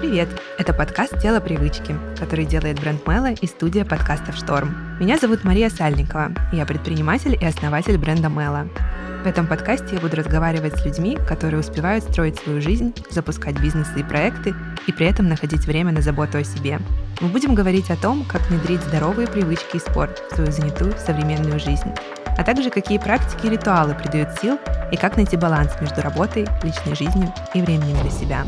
Привет! Это подкаст «Тело привычки», который делает бренд Мэла и студия подкастов «Шторм». Меня зовут Мария Сальникова, я предприниматель и основатель бренда Мэла. В этом подкасте я буду разговаривать с людьми, которые успевают строить свою жизнь, запускать бизнесы и проекты, и при этом находить время на заботу о себе. Мы будем говорить о том, как внедрить здоровые привычки и спорт в свою занятую современную жизнь, а также какие практики и ритуалы придают сил и как найти баланс между работой, личной жизнью и временем для себя.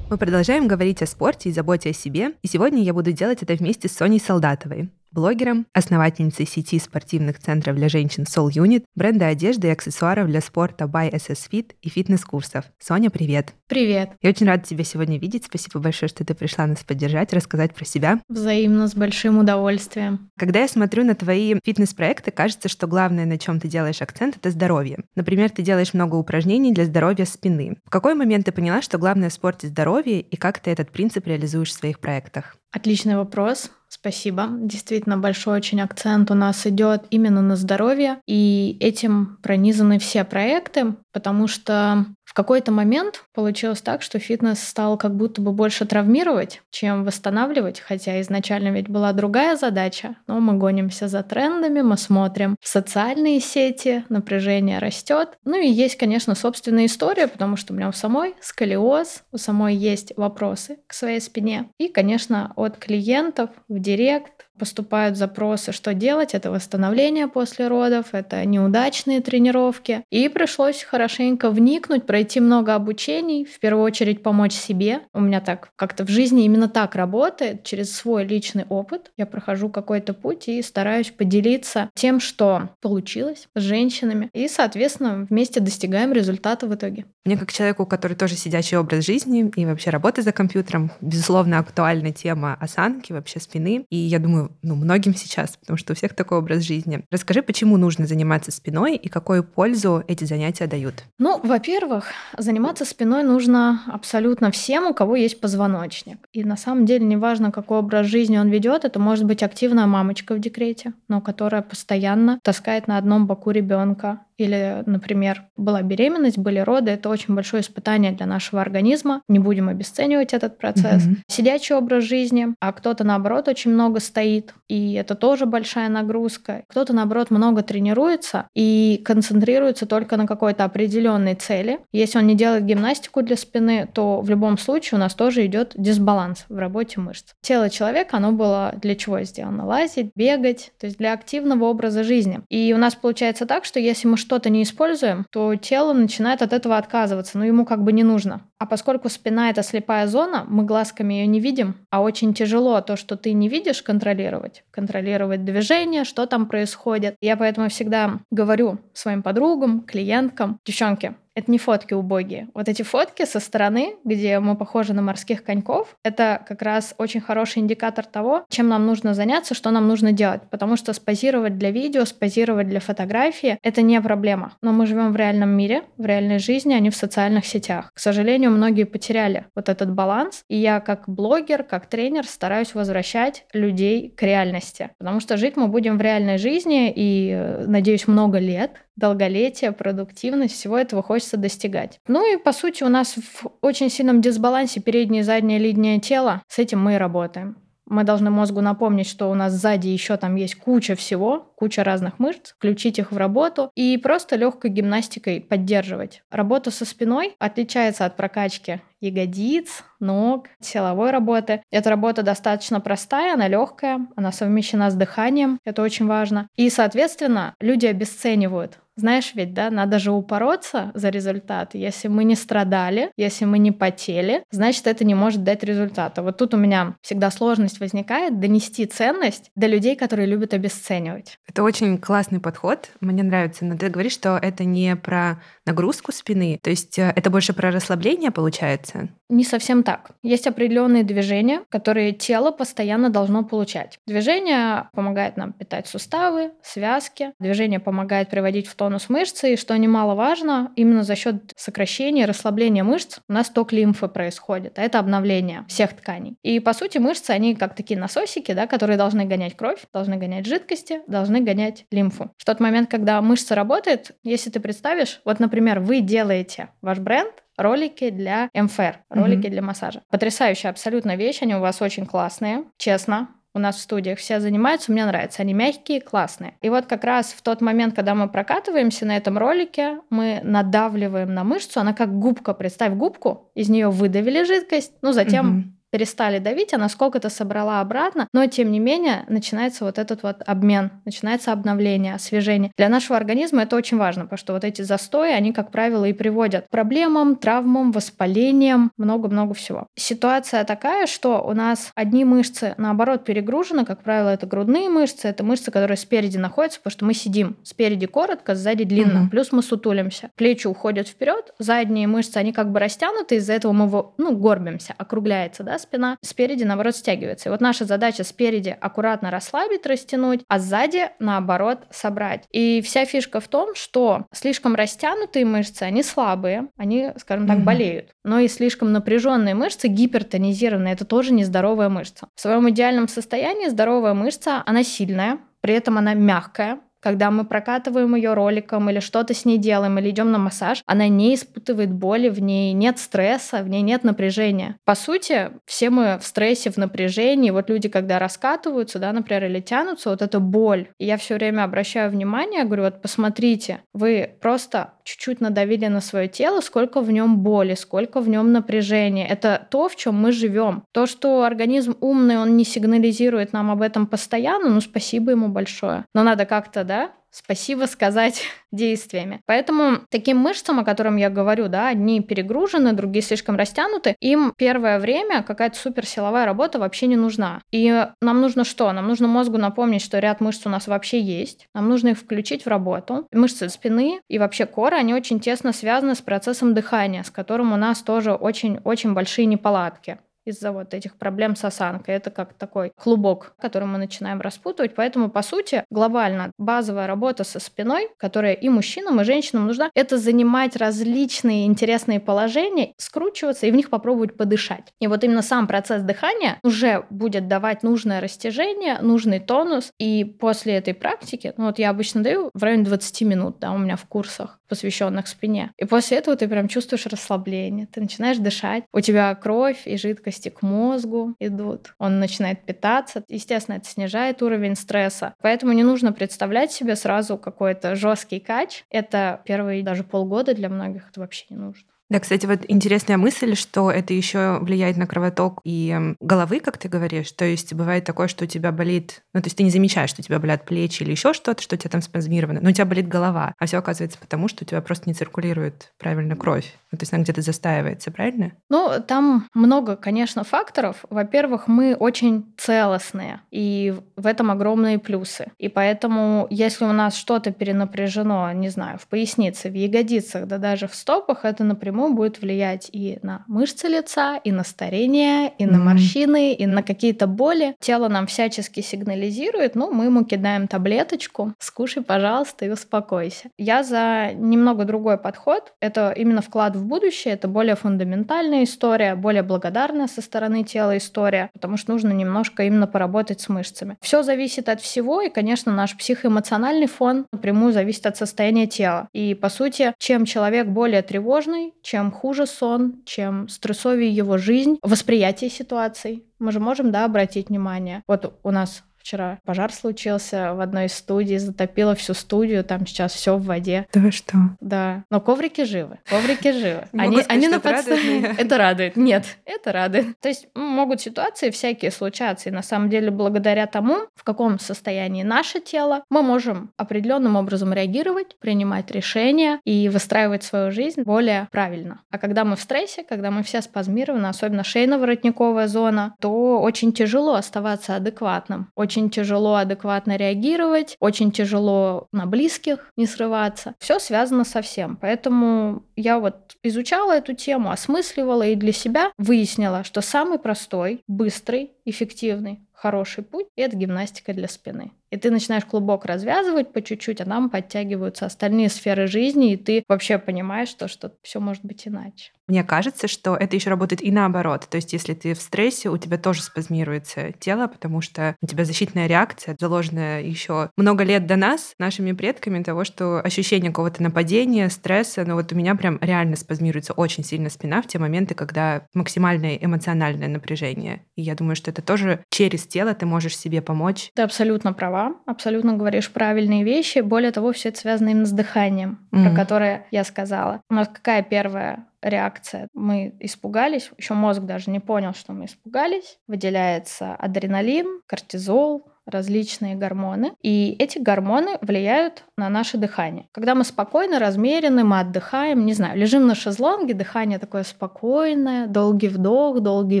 Мы продолжаем говорить о спорте и заботе о себе, и сегодня я буду делать это вместе с Соней Солдатовой, блогером, основательницей сети спортивных центров для женщин Soul Unit, бренда одежды и аксессуаров для спорта by SS Fit и фитнес-курсов. Соня, привет! Привет! Я очень рада тебя сегодня видеть. Спасибо большое, что ты пришла нас поддержать, рассказать про себя. Взаимно, с большим удовольствием. Когда я смотрю на твои фитнес-проекты, кажется, что главное, на чем ты делаешь акцент, это здоровье. Например, ты делаешь много упражнений для здоровья спины. В какой момент ты поняла, что главное в спорте здоровье, и как ты этот принцип реализуешь в своих проектах? Отличный вопрос. Спасибо. Действительно, большой очень акцент у нас идет именно на здоровье, и этим пронизаны все проекты, потому что какой-то момент получилось так, что фитнес стал как будто бы больше травмировать, чем восстанавливать, хотя изначально ведь была другая задача, но мы гонимся за трендами, мы смотрим социальные сети, напряжение растет. Ну и есть, конечно, собственная история, потому что у меня у самой сколиоз, у самой есть вопросы к своей спине. И, конечно, от клиентов в директ поступают запросы, что делать. Это восстановление после родов, это неудачные тренировки. И пришлось хорошенько вникнуть, пройти много обучений, в первую очередь помочь себе. У меня так как-то в жизни именно так работает, через свой личный опыт. Я прохожу какой-то путь и стараюсь поделиться тем, что получилось с женщинами. И, соответственно, вместе достигаем результата в итоге. Мне как человеку, который тоже сидячий образ жизни и вообще работает за компьютером, безусловно, актуальна тема осанки, вообще спины. И я думаю, ну, многим сейчас, потому что у всех такой образ жизни. Расскажи, почему нужно заниматься спиной и какую пользу эти занятия дают? Ну, во-первых, заниматься спиной нужно абсолютно всем, у кого есть позвоночник. И на самом деле неважно, какой образ жизни он ведет, это может быть активная мамочка в декрете, но которая постоянно таскает на одном боку ребенка, или, например, была беременность, были роды, это очень большое испытание для нашего организма. Не будем обесценивать этот процесс. Mm-hmm. Сидячий образ жизни, а кто-то, наоборот, очень много стоит, и это тоже большая нагрузка. Кто-то, наоборот, много тренируется и концентрируется только на какой-то определенной цели. Если он не делает гимнастику для спины, то в любом случае у нас тоже идет дисбаланс в работе мышц. Тело человека, оно было для чего сделано? Лазить, бегать, то есть для активного образа жизни. И у нас получается так, что если мы что-то не используем, то тело начинает от этого отказываться, но ему как бы не нужно. А поскольку спина — это слепая зона, мы глазками ее не видим, а очень тяжело то, что ты не видишь, контролировать. Контролировать движение, что там происходит. Я поэтому всегда говорю своим подругам, клиенткам, девчонки, это не фотки убогие. Вот эти фотки со стороны, где мы похожи на морских коньков, это как раз очень хороший индикатор того, чем нам нужно заняться, что нам нужно делать. Потому что спозировать для видео, спозировать для фотографии — это не проблема. Но мы живем в реальном мире, в реальной жизни, а не в социальных сетях. К сожалению, многие потеряли вот этот баланс. И я как блогер, как тренер стараюсь возвращать людей к реальности. Потому что жить мы будем в реальной жизни и, э, надеюсь, много лет долголетие, продуктивность, всего этого хочется достигать. Ну и по сути у нас в очень сильном дисбалансе переднее и заднее линия тела, с этим мы и работаем. Мы должны мозгу напомнить, что у нас сзади еще там есть куча всего, куча разных мышц, включить их в работу и просто легкой гимнастикой поддерживать. Работа со спиной отличается от прокачки ягодиц, ног, силовой работы. Эта работа достаточно простая, она легкая, она совмещена с дыханием, это очень важно. И, соответственно, люди обесценивают знаешь ведь, да, надо же упороться за результат. Если мы не страдали, если мы не потели, значит, это не может дать результата. Вот тут у меня всегда сложность возникает донести ценность до людей, которые любят обесценивать. Это очень классный подход, мне нравится, но ты говоришь, что это не про нагрузку спины, то есть э, это больше про расслабление получается? Не совсем так. Есть определенные движения, которые тело постоянно должно получать. Движение помогает нам питать суставы, связки. Движение помогает приводить в тонус мышцы. И что немаловажно, именно за счет сокращения и расслабления мышц у нас ток лимфы происходит. А это обновление всех тканей. И по сути мышцы, они как такие насосики, да, которые должны гонять кровь, должны гонять жидкости, должны гонять лимфу. В тот момент, когда мышца работает, если ты представишь, вот, например, вы делаете ваш бренд, ролики для МФР, ролики mm-hmm. для массажа. Потрясающая абсолютно вещь, они у вас очень классные, честно у нас в студиях все занимаются, мне нравится. Они мягкие, классные. И вот как раз в тот момент, когда мы прокатываемся на этом ролике, мы надавливаем на мышцу, она как губка, представь губку, из нее выдавили жидкость, ну затем угу перестали давить, она сколько-то собрала обратно, но тем не менее начинается вот этот вот обмен, начинается обновление, освежение. Для нашего организма это очень важно, потому что вот эти застои, они, как правило, и приводят к проблемам, травмам, воспалениям, много-много всего. Ситуация такая, что у нас одни мышцы, наоборот, перегружены, как правило, это грудные мышцы, это мышцы, которые спереди находятся, потому что мы сидим спереди коротко, сзади длинно, угу. плюс мы сутулимся. Плечи уходят вперед, задние мышцы, они как бы растянуты, из-за этого мы, ну, горбимся, округляется, да, спина, спереди, наоборот, стягивается. И вот наша задача спереди аккуратно расслабить, растянуть, а сзади, наоборот, собрать. И вся фишка в том, что слишком растянутые мышцы, они слабые, они, скажем так, mm-hmm. болеют. Но и слишком напряженные мышцы, гипертонизированные, это тоже нездоровая мышца. В своем идеальном состоянии здоровая мышца, она сильная, при этом она мягкая, когда мы прокатываем ее роликом или что-то с ней делаем, или идем на массаж, она не испытывает боли, в ней нет стресса, в ней нет напряжения. По сути, все мы в стрессе, в напряжении. Вот люди, когда раскатываются, да, например, или тянутся, вот эта боль. И я все время обращаю внимание, говорю, вот посмотрите, вы просто чуть-чуть надавили на свое тело, сколько в нем боли, сколько в нем напряжения. Это то, в чем мы живем. То, что организм умный, он не сигнализирует нам об этом постоянно, ну спасибо ему большое. Но надо как-то, да, спасибо сказать действиями. Поэтому таким мышцам, о котором я говорю, да, одни перегружены, другие слишком растянуты, им первое время какая-то суперсиловая работа вообще не нужна. И нам нужно что? Нам нужно мозгу напомнить, что ряд мышц у нас вообще есть. Нам нужно их включить в работу. Мышцы спины и вообще коры, они очень тесно связаны с процессом дыхания, с которым у нас тоже очень-очень большие неполадки из-за вот этих проблем с осанкой. Это как такой клубок, который мы начинаем распутывать. Поэтому, по сути, глобально базовая работа со спиной, которая и мужчинам, и женщинам нужна, это занимать различные интересные положения, скручиваться и в них попробовать подышать. И вот именно сам процесс дыхания уже будет давать нужное растяжение, нужный тонус. И после этой практики, ну вот я обычно даю в районе 20 минут, да, у меня в курсах, посвященных спине. И после этого ты прям чувствуешь расслабление, ты начинаешь дышать, у тебя кровь и жидкости к мозгу идут, он начинает питаться. Естественно, это снижает уровень стресса. Поэтому не нужно представлять себе сразу какой-то жесткий кач. Это первые даже полгода для многих это вообще не нужно. Да, кстати, вот интересная мысль, что это еще влияет на кровоток и головы, как ты говоришь. То есть бывает такое, что у тебя болит, ну, то есть ты не замечаешь, что у тебя болят плечи или еще что-то, что у тебя там спазмировано, но у тебя болит голова. А все оказывается потому, что у тебя просто не циркулирует правильно кровь. Ну, то есть она где-то застаивается, правильно? Ну, там много, конечно, факторов. Во-первых, мы очень целостные, и в этом огромные плюсы. И поэтому, если у нас что-то перенапряжено, не знаю, в пояснице, в ягодицах, да даже в стопах, это напрямую напрямую будет влиять и на мышцы лица, и на старение, и mm-hmm. на морщины, и на какие-то боли. Тело нам всячески сигнализирует, ну, мы ему кидаем таблеточку, скушай, пожалуйста, и успокойся. Я за немного другой подход. Это именно вклад в будущее, это более фундаментальная история, более благодарная со стороны тела история, потому что нужно немножко именно поработать с мышцами. Все зависит от всего, и, конечно, наш психоэмоциональный фон напрямую зависит от состояния тела. И, по сути, чем человек более тревожный, чем хуже сон, чем стрессовее его жизнь, восприятие ситуаций. Мы же можем, да, обратить внимание. Вот у нас вчера пожар случился в одной из студий, затопило всю студию, там сейчас все в воде. Да вы что? Да. Но коврики живы. Коврики живы. Они, они на подставе. Это радует. Нет, это радует. То есть могут ситуации всякие случаться. И на самом деле, благодаря тому, в каком состоянии наше тело, мы можем определенным образом реагировать, принимать решения и выстраивать свою жизнь более правильно. А когда мы в стрессе, когда мы все спазмированы, особенно шейно-воротниковая зона, то очень тяжело оставаться адекватным. Очень очень тяжело адекватно реагировать, очень тяжело на близких не срываться. Все связано со всем. Поэтому я вот изучала эту тему, осмысливала и для себя выяснила, что самый простой, быстрый, эффективный хороший путь — это гимнастика для спины. И ты начинаешь клубок развязывать по чуть-чуть, а там подтягиваются остальные сферы жизни, и ты вообще понимаешь, то, что все может быть иначе. Мне кажется, что это еще работает и наоборот. То есть, если ты в стрессе, у тебя тоже спазмируется тело, потому что у тебя защитная реакция, заложенная еще много лет до нас, нашими предками, того, что ощущение какого-то нападения, стресса, ну вот у меня прям реально спазмируется очень сильно спина в те моменты, когда максимальное эмоциональное напряжение. И я думаю, что это тоже через тело ты можешь себе помочь. Ты абсолютно права, абсолютно говоришь правильные вещи. Более того, все это связано именно с дыханием, mm-hmm. про которое я сказала. У нас какая первая реакция. Мы испугались, еще мозг даже не понял, что мы испугались. Выделяется адреналин, кортизол, различные гормоны, и эти гормоны влияют на наше дыхание. Когда мы спокойно, размеренно, мы отдыхаем, не знаю, лежим на шезлонге, дыхание такое спокойное, долгий вдох, долгий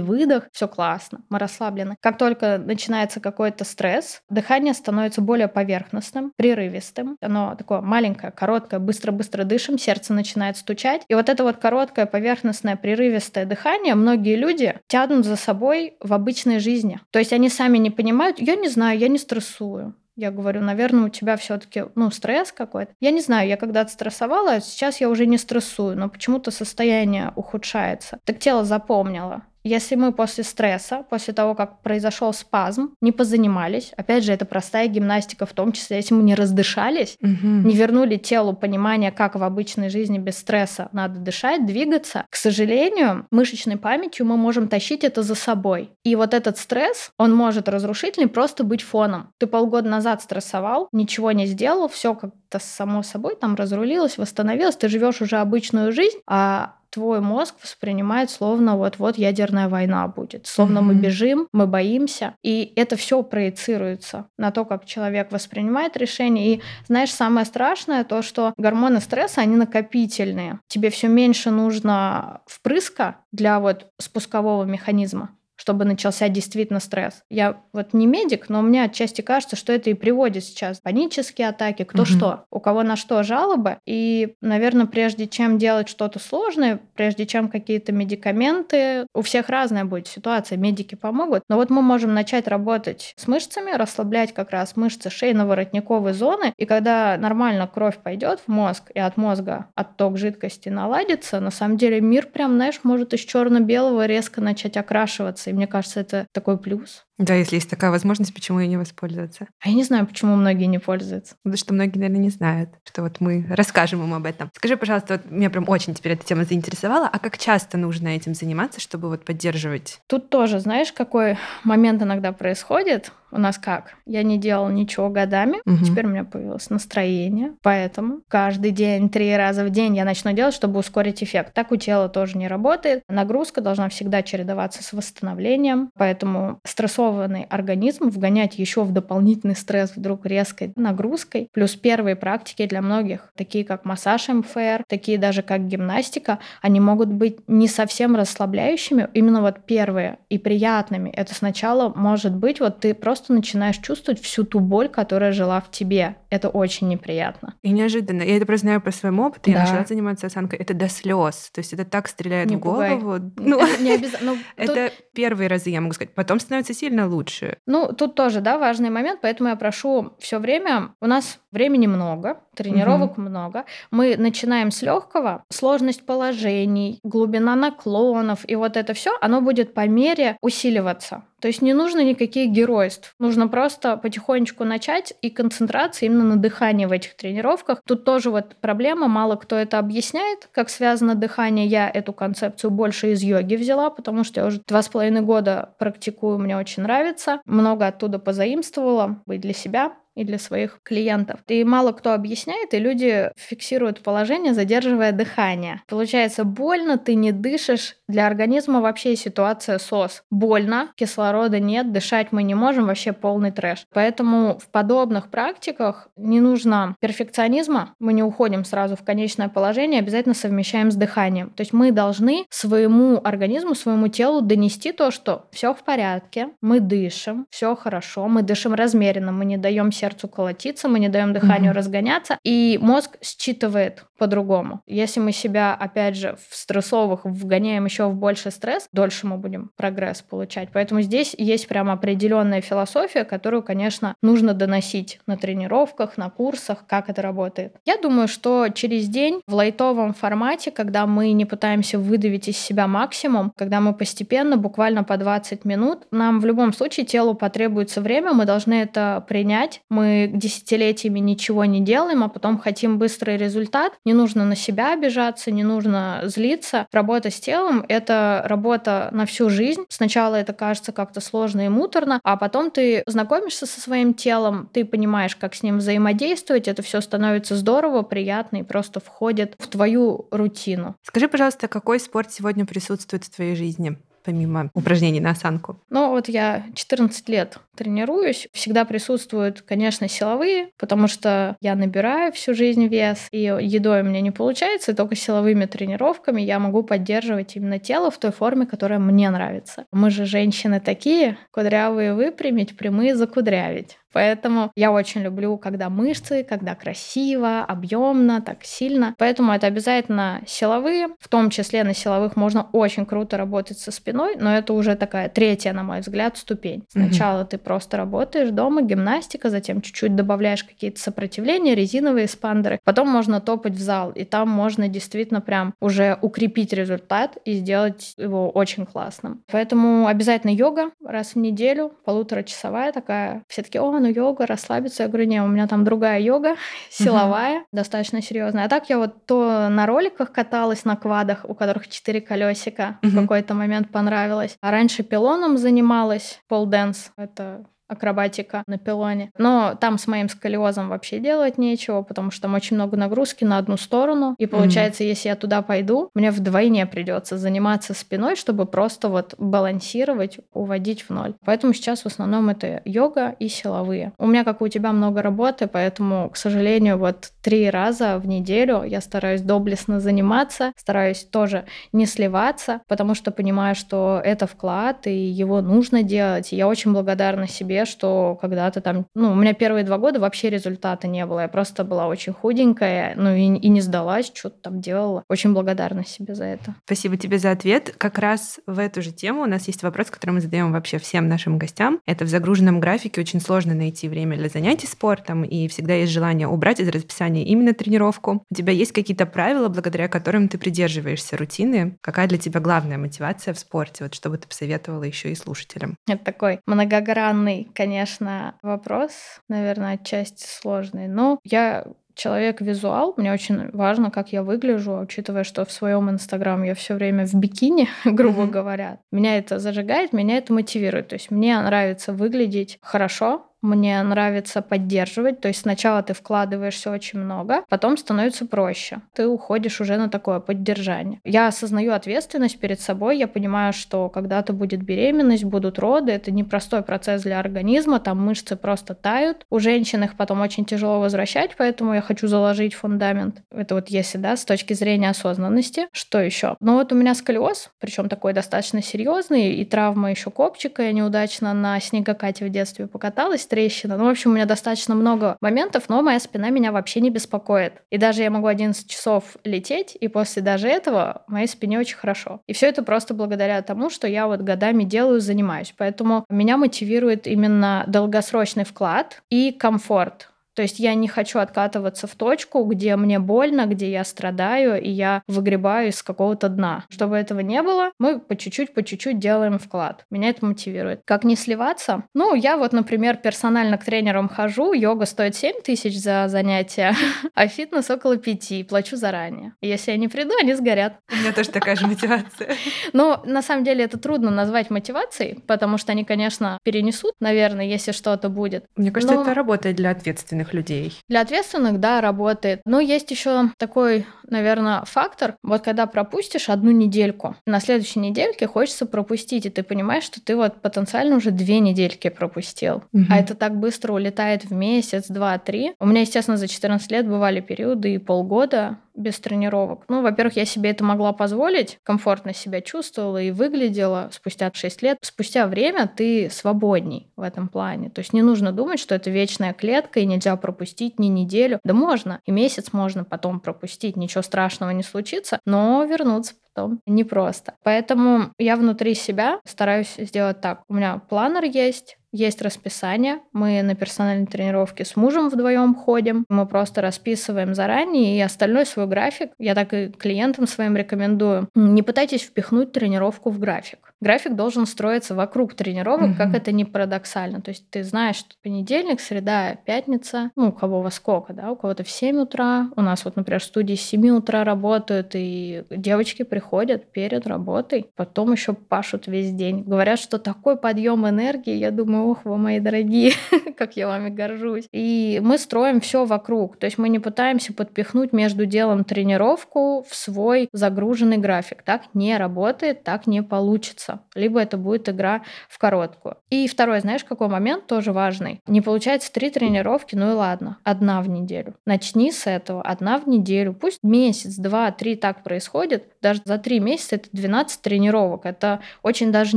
выдох, все классно, мы расслаблены. Как только начинается какой-то стресс, дыхание становится более поверхностным, прерывистым, оно такое маленькое, короткое, быстро-быстро дышим, сердце начинает стучать, и вот это вот короткое, поверхностное, прерывистое дыхание многие люди тянут за собой в обычной жизни. То есть они сами не понимают, я не знаю, я не стрессую. Я говорю, наверное, у тебя все-таки ну, стресс какой-то. Я не знаю, я когда-то стрессовала, а сейчас я уже не стрессую, но почему-то состояние ухудшается. Так тело запомнило. Если мы после стресса, после того, как произошел спазм, не позанимались, опять же, это простая гимнастика, в том числе, если мы не раздышались, угу. не вернули телу понимание, как в обычной жизни без стресса надо дышать, двигаться, к сожалению, мышечной памятью мы можем тащить это за собой. И вот этот стресс, он может разрушительный просто быть фоном. Ты полгода назад стрессовал, ничего не сделал, все как-то само собой там разрулилось, восстановилось, ты живешь уже обычную жизнь, а твой мозг воспринимает словно вот-вот ядерная война будет, словно mm-hmm. мы бежим, мы боимся, и это все проецируется на то, как человек воспринимает решение. И знаешь, самое страшное то, что гормоны стресса, они накопительные. Тебе все меньше нужно впрыска для вот спускового механизма чтобы начался действительно стресс. Я вот не медик, но мне отчасти кажется, что это и приводит сейчас панические атаки, кто угу. что, у кого на что жалобы. И, наверное, прежде чем делать что-то сложное, прежде чем какие-то медикаменты, у всех разная будет ситуация, медики помогут. Но вот мы можем начать работать с мышцами, расслаблять как раз мышцы шейно-воротниковой зоны, и когда нормально кровь пойдет в мозг, и от мозга отток жидкости наладится, на самом деле мир прям, знаешь, может из черно-белого резко начать окрашиваться и мне кажется, это такой плюс. Да, если есть такая возможность, почему ей не воспользоваться? А я не знаю, почему многие не пользуются. Потому что многие, наверное, не знают, что вот мы расскажем им об этом. Скажи, пожалуйста, вот меня прям очень теперь эта тема заинтересовала, а как часто нужно этим заниматься, чтобы вот поддерживать? Тут тоже, знаешь, какой момент иногда происходит? У нас как? Я не делала ничего годами, угу. теперь у меня появилось настроение, поэтому каждый день, три раза в день я начну делать, чтобы ускорить эффект. Так у тела тоже не работает. Нагрузка должна всегда чередоваться с восстановлением, поэтому стрессовый стрессованный организм вгонять еще в дополнительный стресс вдруг резкой нагрузкой. Плюс первые практики для многих, такие как массаж МФР, такие даже как гимнастика, они могут быть не совсем расслабляющими, именно вот первые и приятными. Это сначала может быть, вот ты просто начинаешь чувствовать всю ту боль, которая жила в тебе. Это очень неприятно. И неожиданно. Я это просто знаю по своему опыту. Да. Я начала заниматься осанкой. Это до слез. То есть это так стреляет не в голову. Пугай. Ну, не обязательно. Ну, это первые разы, я могу сказать. Потом становится сильно сильно лучше. Ну, тут тоже, да, важный момент, поэтому я прошу все время, у нас времени много, тренировок угу. много. Мы начинаем с легкого, сложность положений, глубина наклонов и вот это все, оно будет по мере усиливаться. То есть не нужно никаких геройств. Нужно просто потихонечку начать и концентрация именно на дыхании в этих тренировках. Тут тоже вот проблема, мало кто это объясняет, как связано дыхание. Я эту концепцию больше из йоги взяла, потому что я уже два с половиной года практикую, мне очень нравится. Много оттуда позаимствовала, быть для себя и для своих клиентов. И мало кто объясняет, и люди фиксируют положение, задерживая дыхание. Получается, больно, ты не дышишь. Для организма вообще ситуация СОС. Больно, кислорода нет, дышать мы не можем, вообще полный трэш. Поэтому в подобных практиках не нужно перфекционизма, мы не уходим сразу в конечное положение, обязательно совмещаем с дыханием. То есть мы должны своему организму, своему телу донести то, что все в порядке, мы дышим, все хорошо, мы дышим размеренно, мы не даем себе сердцу колотиться, мы не даем дыханию mm-hmm. разгоняться, и мозг считывает по-другому. Если мы себя, опять же, в стрессовых вгоняем еще в больше стресс, дольше мы будем прогресс получать. Поэтому здесь есть прям определенная философия, которую, конечно, нужно доносить на тренировках, на курсах, как это работает. Я думаю, что через день в лайтовом формате, когда мы не пытаемся выдавить из себя максимум, когда мы постепенно, буквально по 20 минут, нам в любом случае телу потребуется время, мы должны это принять. Мы десятилетиями ничего не делаем, а потом хотим быстрый результат. Не нужно на себя обижаться, не нужно злиться. Работа с телом — это работа на всю жизнь. Сначала это кажется как-то сложно и муторно, а потом ты знакомишься со своим телом, ты понимаешь, как с ним взаимодействовать, это все становится здорово, приятно и просто входит в твою рутину. Скажи, пожалуйста, какой спорт сегодня присутствует в твоей жизни? Помимо упражнений на осанку? Ну, вот я 14 лет тренируюсь. Всегда присутствуют, конечно, силовые, потому что я набираю всю жизнь вес, и едой у меня не получается, и только силовыми тренировками я могу поддерживать именно тело в той форме, которая мне нравится. Мы же женщины такие, кудрявые выпрямить, прямые закудрявить. Поэтому я очень люблю, когда мышцы, когда красиво, объемно, так сильно. Поэтому это обязательно силовые. В том числе на силовых можно очень круто работать со спиной, но это уже такая третья, на мой взгляд, ступень. Сначала угу. ты просто работаешь дома, гимнастика, затем чуть-чуть добавляешь какие-то сопротивления, резиновые спандеры. Потом можно топать в зал, и там можно действительно прям уже укрепить результат и сделать его очень классным. Поэтому обязательно йога раз в неделю, полуторачасовая такая. Все таки о, ну йога, расслабиться. Я говорю, не, у меня там другая йога, силовая, uh-huh. достаточно серьезная. А так я вот то на роликах каталась на квадах, у которых четыре колесика, uh-huh. в какой-то момент понравилось. А раньше пилоном занималась, пол-дэнс. Это акробатика на пилоне. Но там с моим сколиозом вообще делать нечего, потому что там очень много нагрузки на одну сторону. И получается, mm-hmm. если я туда пойду, мне вдвойне придется заниматься спиной, чтобы просто вот балансировать, уводить в ноль. Поэтому сейчас в основном это йога и силовые. У меня, как и у тебя, много работы, поэтому, к сожалению, вот три раза в неделю я стараюсь доблестно заниматься, стараюсь тоже не сливаться, потому что понимаю, что это вклад, и его нужно делать. И я очень благодарна себе себе, что когда-то там, ну, у меня первые два года вообще результата не было. Я просто была очень худенькая, ну и, и не сдалась, что-то там делала. Очень благодарна себе за это. Спасибо тебе за ответ. Как раз в эту же тему у нас есть вопрос, который мы задаем вообще всем нашим гостям. Это в загруженном графике очень сложно найти время для занятий спортом, и всегда есть желание убрать из расписания именно тренировку. У тебя есть какие-то правила, благодаря которым ты придерживаешься рутины? Какая для тебя главная мотивация в спорте? Вот что бы ты посоветовала еще и слушателям? Это такой многогранный конечно, вопрос, наверное, отчасти сложный. Но я человек-визуал, мне очень важно, как я выгляжу, учитывая, что в своем инстаграм я все время в бикини, грубо mm-hmm. говоря. Меня это зажигает, меня это мотивирует. То есть мне нравится выглядеть хорошо, мне нравится поддерживать. То есть сначала ты вкладываешься очень много, потом становится проще. Ты уходишь уже на такое поддержание. Я осознаю ответственность перед собой, я понимаю, что когда-то будет беременность, будут роды, это непростой процесс для организма, там мышцы просто тают. У женщин их потом очень тяжело возвращать, поэтому я хочу заложить фундамент. Это вот если, да, с точки зрения осознанности. Что еще? Ну вот у меня сколиоз, причем такой достаточно серьезный, и травма еще копчика. Я неудачно на снегокате в детстве покаталась, трещина. Ну, в общем, у меня достаточно много моментов, но моя спина меня вообще не беспокоит. И даже я могу 11 часов лететь, и после даже этого моей спине очень хорошо. И все это просто благодаря тому, что я вот годами делаю, занимаюсь. Поэтому меня мотивирует именно долгосрочный вклад и комфорт. То есть я не хочу откатываться в точку, где мне больно, где я страдаю, и я выгребаю из какого-то дна. Чтобы этого не было, мы по чуть-чуть, по чуть-чуть делаем вклад. Меня это мотивирует. Как не сливаться? Ну, я вот, например, персонально к тренерам хожу, йога стоит 7 тысяч за занятие, а фитнес около 5, плачу заранее. Если я не приду, они сгорят. У меня тоже такая же мотивация. Но на самом деле это трудно назвать мотивацией, потому что они, конечно, перенесут, наверное, если что-то будет. Мне кажется, это работает для ответственных людей? Для ответственных, да, работает. Но есть еще такой наверное, фактор, вот когда пропустишь одну недельку, на следующей недельке хочется пропустить, и ты понимаешь, что ты вот потенциально уже две недельки пропустил. Угу. А это так быстро улетает в месяц, два, три. У меня, естественно, за 14 лет бывали периоды и полгода без тренировок. Ну, во-первых, я себе это могла позволить, комфортно себя чувствовала и выглядела спустя 6 лет. Спустя время ты свободней в этом плане. То есть не нужно думать, что это вечная клетка и нельзя пропустить ни неделю. Да можно, и месяц можно потом пропустить, ничего страшного не случится, но вернуться потом непросто. Поэтому я внутри себя стараюсь сделать так. У меня планер есть, есть расписание, мы на персональной тренировке с мужем вдвоем ходим, мы просто расписываем заранее, и остальной свой график, я так и клиентам своим рекомендую, не пытайтесь впихнуть тренировку в график. График должен строиться вокруг тренировок, mm-hmm. как это не парадоксально. То есть ты знаешь, что понедельник, среда, пятница, ну, у кого во сколько, да, у кого-то в 7 утра, у нас вот, например, студии с 7 утра работают, и девочки приходят перед работой, потом еще пашут весь день. Говорят, что такой подъем энергии, я думаю, думаю, ох, вы мои дорогие, как я вами горжусь. И мы строим все вокруг. То есть мы не пытаемся подпихнуть между делом тренировку в свой загруженный график. Так не работает, так не получится. Либо это будет игра в короткую. И второй, знаешь, какой момент тоже важный? Не получается три тренировки, ну и ладно, одна в неделю. Начни с этого, одна в неделю. Пусть месяц, два, три так происходит. Даже за три месяца это 12 тренировок. Это очень даже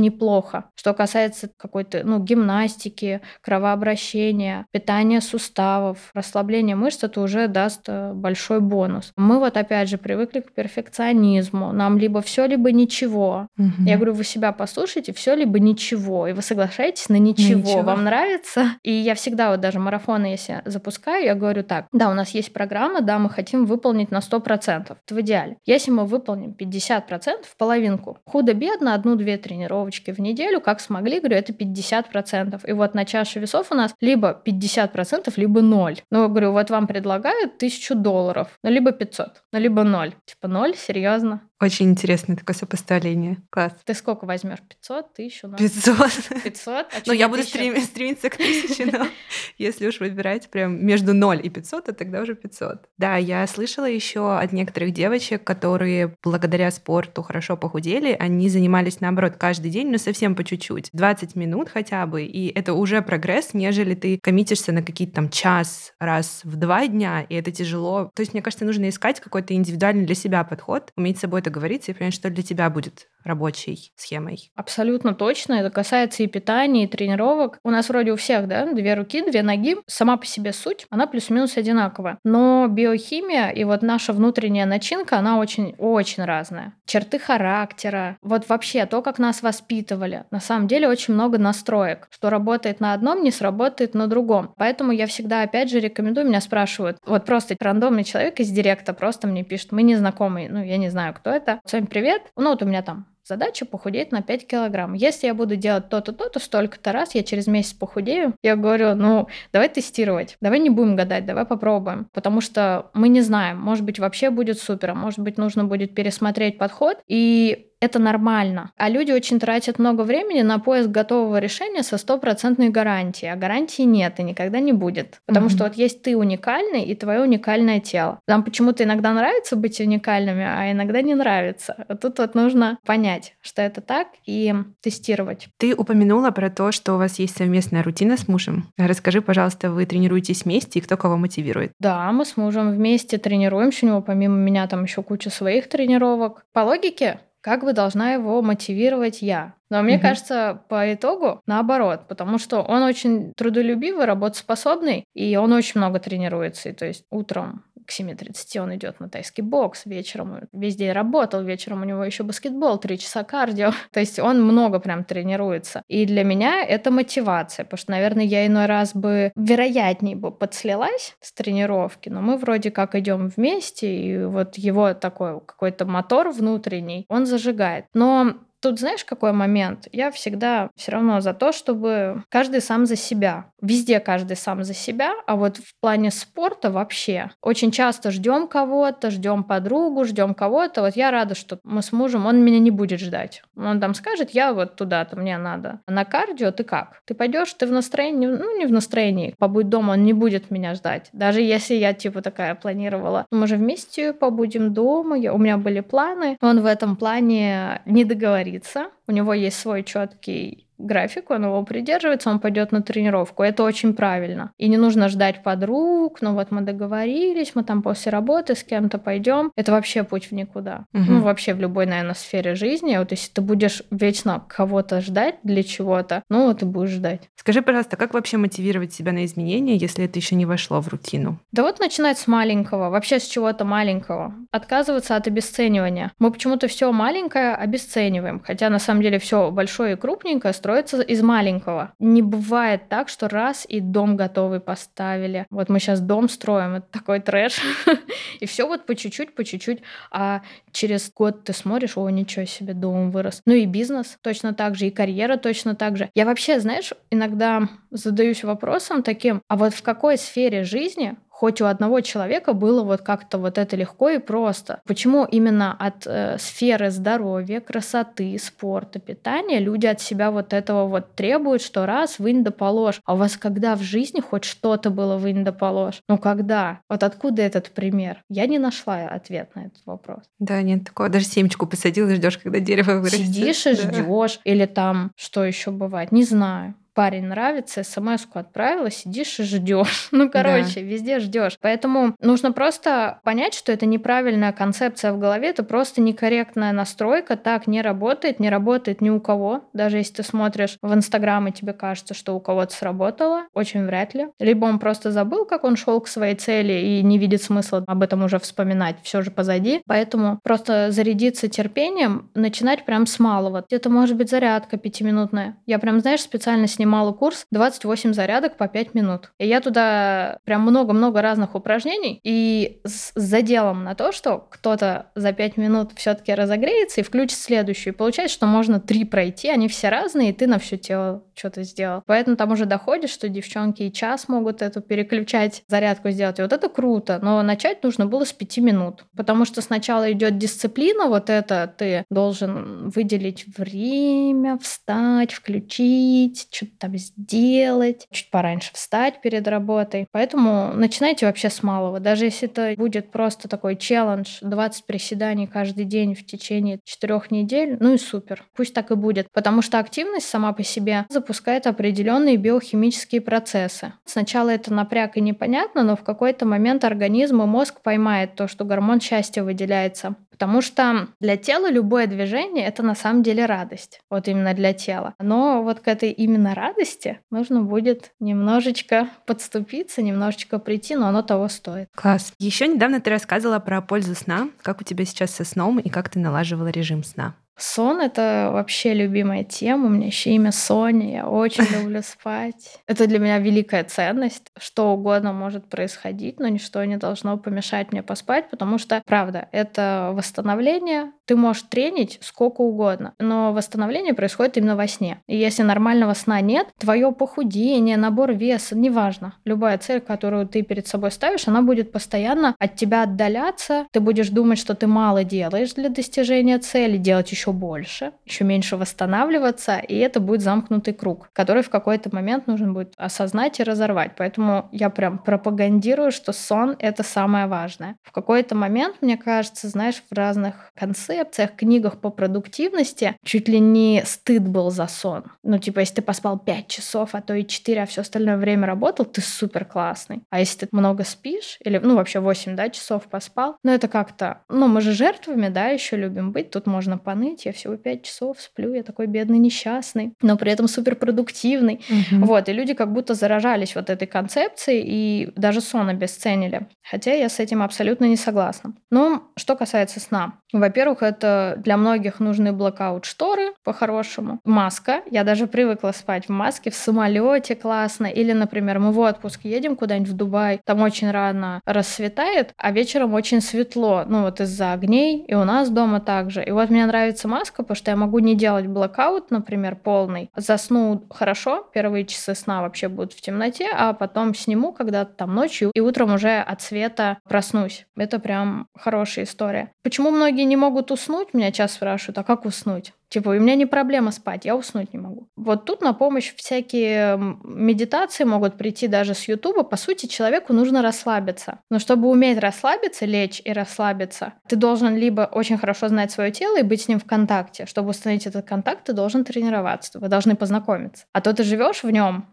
неплохо. Что касается какой-то, ну, гимнастики, гимнастики, кровообращения, питания суставов, расслабления мышц, это уже даст э, большой бонус. Мы вот опять же привыкли к перфекционизму. Нам либо все, либо ничего. Угу. Я говорю, вы себя послушайте, все либо ничего. И вы соглашаетесь на ничего. ничего. Вам нравится? И я всегда вот даже марафоны, если запускаю, я говорю так, да, у нас есть программа, да, мы хотим выполнить на 100%. Это в идеале. Если мы выполним 50%, половинку, худо-бедно, одну-две тренировочки в неделю, как смогли, говорю, это 50%. 50%. И вот на чаше весов у нас либо 50%, либо 0. Ну, говорю, вот вам предлагают 1000 долларов, ну, либо 500, ну, либо 0. Типа 0, серьезно. Очень интересное такое сопоставление. Класс. Ты сколько возьмешь? 500, 1000? 500. 500? А ну, я буду стрем, стремиться к 1000, но если уж выбирать прям между 0 и 500, то тогда уже 500. Да, я слышала еще от некоторых девочек, которые благодаря спорту хорошо похудели, они занимались, наоборот, каждый день, но совсем по чуть-чуть. 20 минут хотя бы, и это уже прогресс, нежели ты коммитишься на какие-то там час раз в два дня, и это тяжело. То есть, мне кажется, нужно искать какой-то индивидуальный для себя подход, уметь с собой договориться и понять, что для тебя будет рабочей схемой. Абсолютно точно. Это касается и питания, и тренировок. У нас вроде у всех, да, две руки, две ноги. Сама по себе суть, она плюс-минус одинаковая. Но биохимия и вот наша внутренняя начинка, она очень-очень разная. Черты характера, вот вообще то, как нас воспитывали. На самом деле очень много настроек. Что работает на одном, не сработает на другом. Поэтому я всегда, опять же, рекомендую, меня спрашивают, вот просто рандомный человек из директа просто мне пишет, мы не знакомы, ну, я не знаю, кто это. Всем привет. Ну, вот у меня там Задача похудеть на 5 килограмм. Если я буду делать то-то, то-то, столько-то раз, я через месяц похудею. Я говорю, ну, давай тестировать. Давай не будем гадать, давай попробуем. Потому что мы не знаем. Может быть, вообще будет супер, а может быть, нужно будет пересмотреть подход. И это нормально. А люди очень тратят много времени на поиск готового решения со стопроцентной гарантией. А гарантии нет и никогда не будет. Потому mm-hmm. что вот есть ты уникальный и твое уникальное тело. Нам почему-то иногда нравится быть уникальными, а иногда не нравится. А тут вот нужно понять, что это так, и тестировать. Ты упомянула про то, что у вас есть совместная рутина с мужем. Расскажи, пожалуйста, вы тренируетесь вместе и кто кого мотивирует? Да, мы с мужем вместе тренируемся. У него помимо меня там еще куча своих тренировок. По логике как бы должна его мотивировать я. Но мне угу. кажется, по итогу наоборот, потому что он очень трудолюбивый, работоспособный, и он очень много тренируется. И то есть утром к 7.30 он идет на тайский бокс, вечером весь день работал, вечером у него еще баскетбол, 3 часа кардио. То есть он много прям тренируется. И для меня это мотивация, потому что, наверное, я иной раз бы вероятнее бы подслилась с тренировки, но мы вроде как идем вместе, и вот его такой какой-то мотор внутренний, он зажигает. Но тут знаешь, какой момент? Я всегда все равно за то, чтобы каждый сам за себя. Везде каждый сам за себя, а вот в плане спорта вообще. Очень часто ждем кого-то, ждем подругу, ждем кого-то. Вот я рада, что мы с мужем, он меня не будет ждать. Он там скажет, я вот туда-то, мне надо. А на кардио ты как? Ты пойдешь, ты в настроении, ну не в настроении, побудь дома, он не будет меня ждать. Даже если я типа такая планировала, мы же вместе побудем дома, я, у меня были планы. Он в этом плане не договорится. У него есть свой четкий график, он его придерживается, он пойдет на тренировку. Это очень правильно. И не нужно ждать подруг, ну вот мы договорились, мы там после работы с кем-то пойдем. Это вообще путь в никуда. Угу. Ну, вообще в любой, наверное, сфере жизни. Вот если ты будешь вечно кого-то ждать для чего-то, ну, вот ты будешь ждать. Скажи, пожалуйста, как вообще мотивировать себя на изменения, если это еще не вошло в рутину? Да вот начинать с маленького, вообще с чего-то маленького. Отказываться от обесценивания. Мы почему-то все маленькое обесцениваем, хотя на самом деле все большое и крупненькое строится строится из маленького. Не бывает так, что раз и дом готовый поставили. Вот мы сейчас дом строим, это такой трэш. И все вот по чуть-чуть, по чуть-чуть. А через год ты смотришь, о, ничего себе, дом вырос. Ну и бизнес точно так же, и карьера точно так же. Я вообще, знаешь, иногда задаюсь вопросом таким, а вот в какой сфере жизни хоть у одного человека было вот как-то вот это легко и просто. Почему именно от э, сферы здоровья, красоты, спорта, питания люди от себя вот этого вот требуют, что раз вынь да положь. А у вас когда в жизни хоть что-то было вынь да положь? Ну когда? Вот откуда этот пример? Я не нашла ответ на этот вопрос. Да, нет такого. Даже семечку посадил и ждешь, когда дерево вырастет. Сидишь и да. ждешь. Или там, что еще бывает? Не знаю парень нравится, смс-ку отправила, сидишь и ждешь. Ну, короче, да. везде ждешь. Поэтому нужно просто понять, что это неправильная концепция в голове, это просто некорректная настройка, так не работает, не работает ни у кого. Даже если ты смотришь в Инстаграм, и тебе кажется, что у кого-то сработало, очень вряд ли. Либо он просто забыл, как он шел к своей цели и не видит смысла об этом уже вспоминать, все же позади. Поэтому просто зарядиться терпением, начинать прям с малого. Это может быть зарядка пятиминутная. Я прям, знаешь, специально с снимала курс 28 зарядок по 5 минут. И я туда прям много-много разных упражнений и с заделом на то, что кто-то за 5 минут все-таки разогреется и включит следующую. И получается, что можно три пройти, они все разные, и ты на все тело что-то сделал. Поэтому там уже доходит, что девчонки и час могут эту переключать, зарядку сделать. И вот это круто. Но начать нужно было с 5 минут. Потому что сначала идет дисциплина, вот это ты должен выделить время, встать, включить, что что-то там сделать, чуть пораньше встать перед работой. Поэтому начинайте вообще с малого. Даже если это будет просто такой челлендж, 20 приседаний каждый день в течение четырех недель, ну и супер. Пусть так и будет. Потому что активность сама по себе запускает определенные биохимические процессы. Сначала это напряг и непонятно, но в какой-то момент организм и мозг поймает то, что гормон счастья выделяется. Потому что для тела любое движение — это на самом деле радость. Вот именно для тела. Но вот к этой именно радости нужно будет немножечко подступиться, немножечко прийти, но оно того стоит. Класс. Еще недавно ты рассказывала про пользу сна. Как у тебя сейчас со сном и как ты налаживала режим сна? Сон — это вообще любимая тема. У меня еще имя Соня. Я очень люблю спать. Это для меня великая ценность. Что угодно может происходить, но ничто не должно помешать мне поспать, потому что, правда, это восстановление. Ты можешь тренить сколько угодно, но восстановление происходит именно во сне. И если нормального сна нет, твое похудение, набор веса, неважно. Любая цель, которую ты перед собой ставишь, она будет постоянно от тебя отдаляться. Ты будешь думать, что ты мало делаешь для достижения цели, делать еще еще больше, еще меньше восстанавливаться, и это будет замкнутый круг, который в какой-то момент нужно будет осознать и разорвать. Поэтому я прям пропагандирую, что сон — это самое важное. В какой-то момент, мне кажется, знаешь, в разных концепциях, книгах по продуктивности чуть ли не стыд был за сон. Ну, типа, если ты поспал 5 часов, а то и 4, а все остальное время работал, ты супер классный. А если ты много спишь, или, ну, вообще 8, да, часов поспал, ну, это как-то, ну, мы же жертвами, да, еще любим быть, тут можно поныть, поныть, я всего пять часов сплю, я такой бедный, несчастный, но при этом суперпродуктивный. Угу. Вот, и люди как будто заражались вот этой концепцией и даже сон обесценили. Хотя я с этим абсолютно не согласна. Но что касается сна. Во-первых, это для многих нужны блокаут шторы, по-хорошему. Маска. Я даже привыкла спать в маске, в самолете классно. Или, например, мы в отпуск едем куда-нибудь в Дубай, там очень рано рассветает, а вечером очень светло. Ну вот из-за огней, и у нас дома также. И вот мне нравится маска, потому что я могу не делать блокаут, например, полный. Засну хорошо, первые часы сна вообще будут в темноте, а потом сниму когда-то там ночью, и утром уже от света проснусь. Это прям хорошая история. Почему многие не могут уснуть? Меня часто спрашивают, а как уснуть? Типа, у меня не проблема спать, я уснуть не могу. Вот тут на помощь всякие медитации могут прийти даже с Ютуба. По сути, человеку нужно расслабиться. Но чтобы уметь расслабиться, лечь и расслабиться, ты должен либо очень хорошо знать свое тело и быть с ним в контакте. Чтобы установить этот контакт, ты должен тренироваться, вы должны познакомиться. А то ты живешь в нем,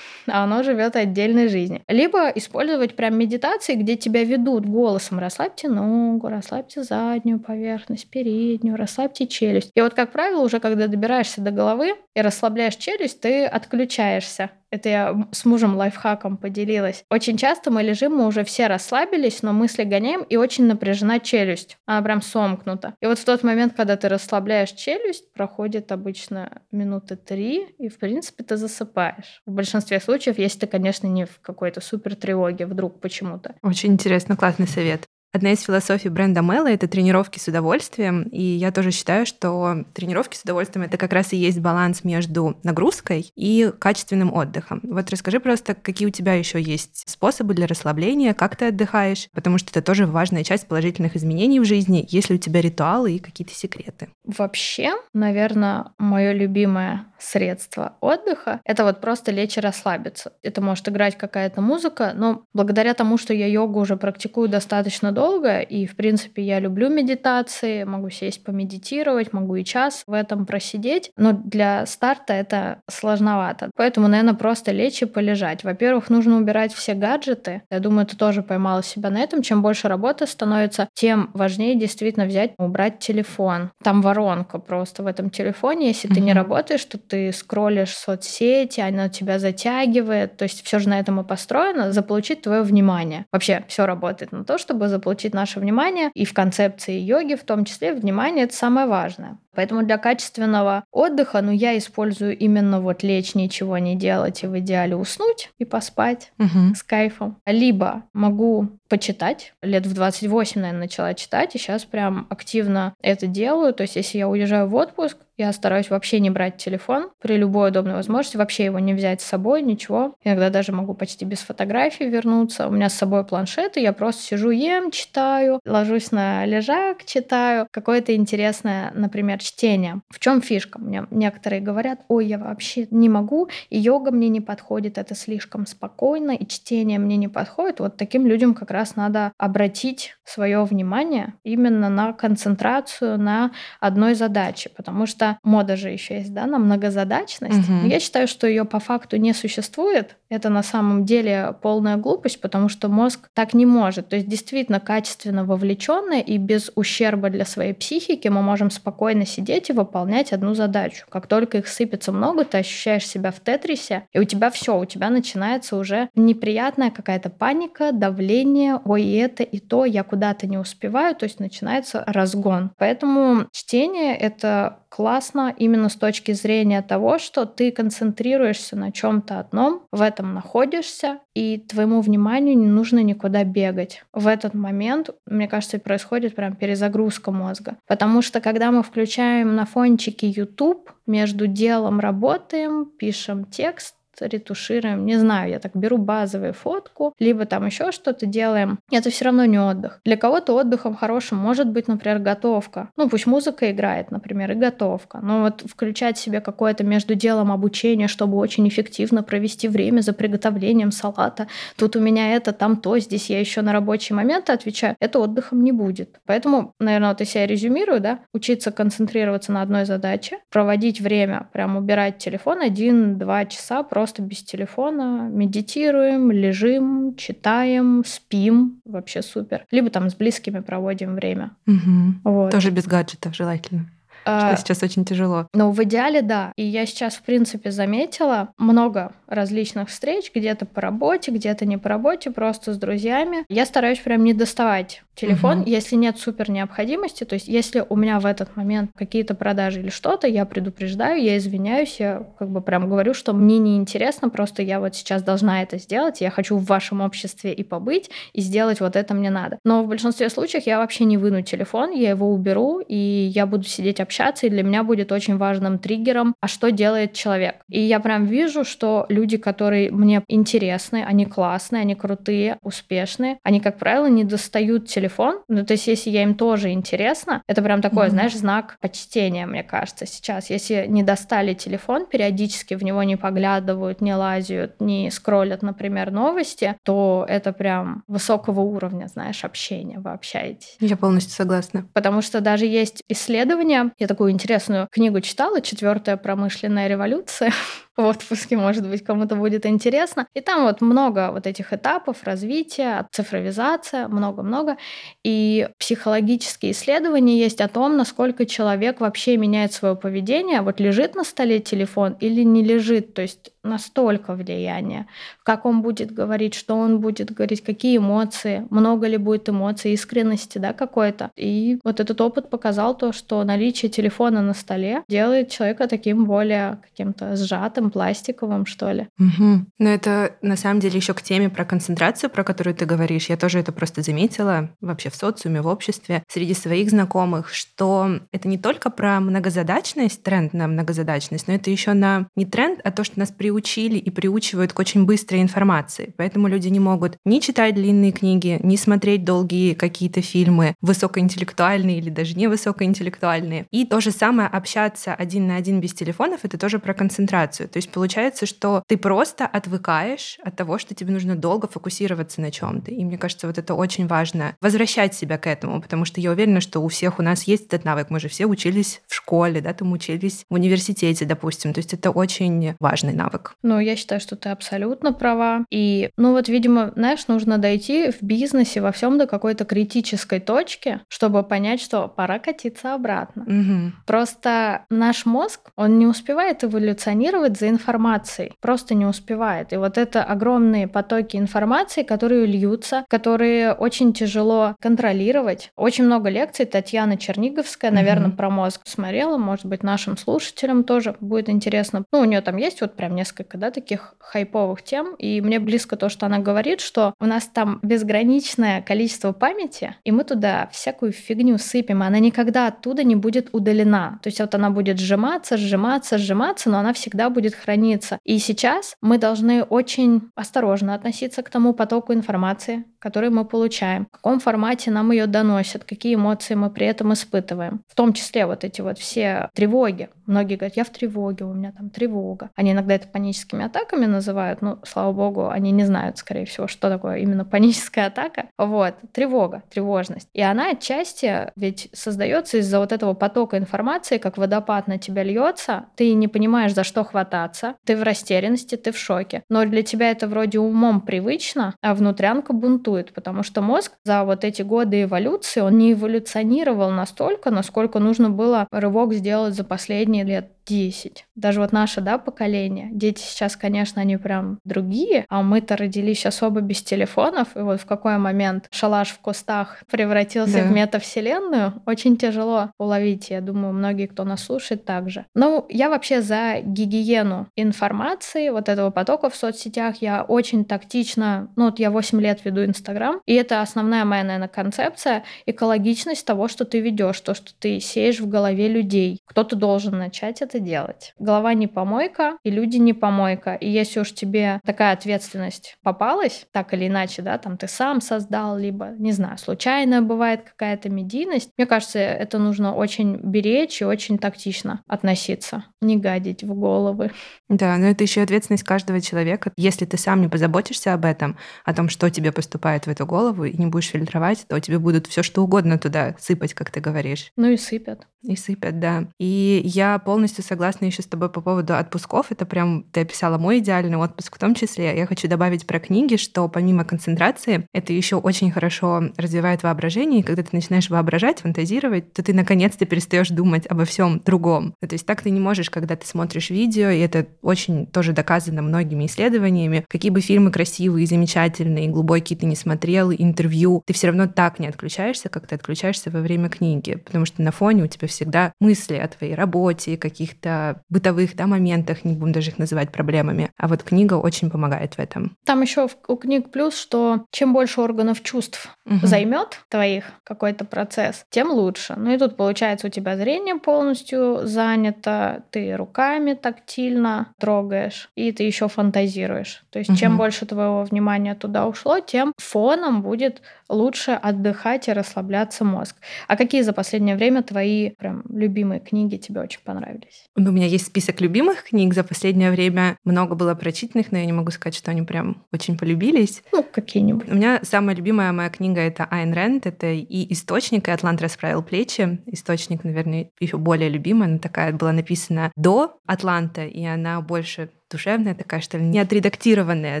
а оно живет отдельной жизнью. Либо использовать прям медитации, где тебя ведут голосом. Расслабьте ногу, расслабьте заднюю поверхность, переднюю, расслабьте челюсть. И вот, как правило, уже когда добираешься до головы и расслабляешь челюсть, ты отключаешься это я с мужем лайфхаком поделилась. Очень часто мы лежим, мы уже все расслабились, но мысли гоняем, и очень напряжена челюсть. Она прям сомкнута. И вот в тот момент, когда ты расслабляешь челюсть, проходит обычно минуты три, и, в принципе, ты засыпаешь. В большинстве случаев, если ты, конечно, не в какой-то супер тревоге вдруг почему-то. Очень интересно, классный совет. Одна из философий бренда Мэла — это тренировки с удовольствием, и я тоже считаю, что тренировки с удовольствием — это как раз и есть баланс между нагрузкой и качественным отдыхом. Вот расскажи просто, какие у тебя еще есть способы для расслабления, как ты отдыхаешь, потому что это тоже важная часть положительных изменений в жизни, если у тебя ритуалы и какие-то секреты. Вообще, наверное, мое любимое средство отдыха — это вот просто лечь и расслабиться. Это может играть какая-то музыка, но благодаря тому, что я йогу уже практикую достаточно долго, и, в принципе, я люблю медитации, могу сесть помедитировать, могу и час в этом просидеть, но для старта это сложновато. Поэтому, наверное, просто лечь и полежать. Во-первых, нужно убирать все гаджеты. Я думаю, ты тоже поймала себя на этом. Чем больше работы становится, тем важнее действительно взять, убрать телефон. Там воронка просто в этом телефоне. Если mm-hmm. ты не работаешь, то ты скроллишь соцсети, она тебя затягивает. То есть все же на этом и построено, заполучить твое внимание. Вообще все работает на то, чтобы заполучить получить наше внимание, и в концепции йоги в том числе внимание — это самое важное. Поэтому для качественного отдыха, ну, я использую именно вот лечь, ничего не делать и в идеале уснуть и поспать угу. с кайфом. Либо могу почитать. Лет в 28, наверное, начала читать, и сейчас прям активно это делаю. То есть, если я уезжаю в отпуск, я стараюсь вообще не брать телефон при любой удобной возможности, вообще его не взять с собой, ничего. Иногда даже могу почти без фотографий вернуться. У меня с собой планшет, и я просто сижу, ем, читаю, ложусь на лежак, читаю. Какое-то интересное, например, чтение. В чем фишка? Мне некоторые говорят, ой, я вообще не могу, и йога мне не подходит, это слишком спокойно, и чтение мне не подходит. Вот таким людям как раз надо обратить свое внимание именно на концентрацию на одной задаче, потому что мода же еще есть, да, на многозадачность. Угу. Я считаю, что ее по факту не существует. Это на самом деле полная глупость, потому что мозг так не может. То есть действительно качественно вовлеченный и без ущерба для своей психики мы можем спокойно сидеть и выполнять одну задачу. Как только их сыпется много, ты ощущаешь себя в тетрисе, и у тебя все, у тебя начинается уже неприятная какая-то паника, давление, ой, и это, и то, я куда-то не успеваю, то есть начинается разгон. Поэтому чтение — это классно именно с точки зрения того, что ты концентрируешься на чем-то одном, в этом находишься, и твоему вниманию не нужно никуда бегать. В этот момент, мне кажется, происходит прям перезагрузка мозга. Потому что когда мы включаем на фончике YouTube, между делом работаем, пишем текст, ретушируем, не знаю, я так беру базовую фотку, либо там еще что-то делаем. Это все равно не отдых. Для кого-то отдыхом хорошим может быть, например, готовка. Ну, пусть музыка играет, например, и готовка. Но вот включать себе какое-то между делом обучение, чтобы очень эффективно провести время за приготовлением салата. Тут у меня это, там то, здесь я еще на рабочие моменты отвечаю. Это отдыхом не будет. Поэтому, наверное, вот если я резюмирую, да, учиться концентрироваться на одной задаче, проводить время, прям убирать телефон один-два часа, просто просто без телефона, медитируем, лежим, читаем, спим, вообще супер. Либо там с близкими проводим время. Угу. Вот. Тоже без гаджетов желательно. Что а, сейчас очень тяжело. Ну, в идеале, да. И я сейчас, в принципе, заметила много различных встреч, где-то по работе, где-то не по работе, просто с друзьями. Я стараюсь прям не доставать телефон, угу. если нет супер необходимости, то есть если у меня в этот момент какие-то продажи или что-то, я предупреждаю, я извиняюсь, я как бы прям говорю, что мне не интересно, просто я вот сейчас должна это сделать, я хочу в вашем обществе и побыть, и сделать вот это мне надо. Но в большинстве случаев я вообще не выну телефон, я его уберу, и я буду сидеть общаться, и для меня будет очень важным триггером, а что делает человек. И я прям вижу, что люди, которые мне интересны, они классные, они крутые, успешные, они, как правило, не достают телефон. Ну, то есть, если я им тоже интересно, это прям такой, mm-hmm. знаешь, знак почтения, мне кажется, сейчас. Если не достали телефон, периодически в него не поглядывают, не лазят, не скроллят, например, новости, то это прям высокого уровня, знаешь, общения. Вы общаетесь. Я полностью согласна. Потому что даже есть исследования, я такую интересную книгу читала, «Четвертая промышленная революция», в отпуске, может быть, кому-то будет интересно. И там вот много вот этих этапов развития, цифровизация, много-много. И психологические исследования есть о том, насколько человек вообще меняет свое поведение. Вот лежит на столе телефон или не лежит. То есть настолько влияние. Как он будет говорить, что он будет говорить, какие эмоции, много ли будет эмоций, искренности, да, какой-то. И вот этот опыт показал то, что наличие телефона на столе делает человека таким более каким-то сжатым, пластиковым, что ли. Угу. Но это на самом деле еще к теме про концентрацию, про которую ты говоришь. Я тоже это просто заметила вообще в социуме, в обществе, среди своих знакомых, что это не только про многозадачность, тренд на многозадачность, но это еще на не тренд, а то, что нас при приучили и приучивают к очень быстрой информации. Поэтому люди не могут ни читать длинные книги, ни смотреть долгие какие-то фильмы, высокоинтеллектуальные или даже не высокоинтеллектуальные. И то же самое общаться один на один без телефонов, это тоже про концентрацию. То есть получается, что ты просто отвыкаешь от того, что тебе нужно долго фокусироваться на чем-то. И мне кажется, вот это очень важно возвращать себя к этому, потому что я уверена, что у всех у нас есть этот навык. Мы же все учились в школе, да, там учились в университете, допустим. То есть это очень важный навык навык. Ну, я считаю, что ты абсолютно права. И, ну вот, видимо, знаешь, нужно дойти в бизнесе во всем до какой-то критической точки, чтобы понять, что пора катиться обратно. Угу. Просто наш мозг, он не успевает эволюционировать за информацией, просто не успевает. И вот это огромные потоки информации, которые льются, которые очень тяжело контролировать. Очень много лекций Татьяна Черниговская, наверное, угу. про мозг смотрела, может быть, нашим слушателям тоже будет интересно. Ну, у нее там есть вот прям несколько несколько, да, таких хайповых тем, и мне близко то, что она говорит, что у нас там безграничное количество памяти, и мы туда всякую фигню сыпем, и она никогда оттуда не будет удалена. То есть вот она будет сжиматься, сжиматься, сжиматься, но она всегда будет храниться. И сейчас мы должны очень осторожно относиться к тому потоку информации, который мы получаем, в каком формате нам ее доносят, какие эмоции мы при этом испытываем. В том числе вот эти вот все тревоги. Многие говорят, я в тревоге, у меня там тревога. Они иногда это паническими атаками называют, ну, слава богу, они не знают, скорее всего, что такое именно паническая атака. Вот, тревога, тревожность. И она отчасти ведь создается из-за вот этого потока информации, как водопад на тебя льется, ты не понимаешь, за что хвататься, ты в растерянности, ты в шоке. Но для тебя это вроде умом привычно, а внутрянка бунтует, потому что мозг за вот эти годы эволюции, он не эволюционировал настолько, насколько нужно было рывок сделать за последние лет 10. Даже вот наше, да, поколение. Дети сейчас, конечно, они прям другие, а мы-то родились особо без телефонов, и вот в какой момент шалаш в кустах превратился да. в метавселенную, очень тяжело уловить. Я думаю, многие, кто нас слушает, также. Ну, я вообще за гигиену информации, вот этого потока в соцсетях. Я очень тактично, ну вот я 8 лет веду Инстаграм, и это основная моя, наверное, концепция, экологичность того, что ты ведешь, то, что ты сеешь в голове людей. Кто-то должен начать это делать. Голова не помойка, и люди не помойка. И если уж тебе такая ответственность попалась, так или иначе, да, там ты сам создал, либо, не знаю, случайно бывает какая-то медийность, мне кажется, это нужно очень беречь и очень тактично относиться, не гадить в головы. Да, но это еще ответственность каждого человека. Если ты сам не позаботишься об этом, о том, что тебе поступает в эту голову, и не будешь фильтровать, то тебе будут все что угодно туда сыпать, как ты говоришь. Ну и сыпят. И сыпят, да. И я полностью согласна еще с тобой по поводу отпусков. Это прям ты описала мой идеальный отпуск в том числе. Я хочу добавить про книги, что помимо концентрации, это еще очень хорошо развивает воображение. И когда ты начинаешь воображать, фантазировать, то ты наконец-то перестаешь думать обо всем другом. Ну, то есть так ты не можешь, когда ты смотришь видео, и это очень тоже доказано многими исследованиями, какие бы фильмы красивые, замечательные, глубокие ты не смотрел, интервью, ты все равно так не отключаешься, как ты отключаешься во время книги, потому что на фоне у тебя всегда мысли о твоей работе, каких-то бытовых да, моментах, не будем даже их называть проблемами. А вот книга очень помогает в этом. Там еще у книг плюс, что чем больше органов чувств угу. займет твоих какой-то процесс, тем лучше. Ну и тут получается у тебя зрение полностью занято, ты руками тактильно трогаешь, и ты еще фантазируешь. То есть угу. чем больше твоего внимания туда ушло, тем фоном будет лучше отдыхать и расслабляться мозг. А какие за последнее время твои прям любимые книги тебе очень понравились? Ну, у меня есть список любимых книг за последнее время. Много было прочитанных, но я не могу сказать, что они прям очень полюбились. Ну, какие-нибудь. У меня самая любимая моя книга — это Айн Рэнд. Это и «Источник», и «Атлант расправил плечи». «Источник», наверное, еще более любимая. Она такая была написана до «Атланта», и она больше душевная такая, что ли, не отредактированная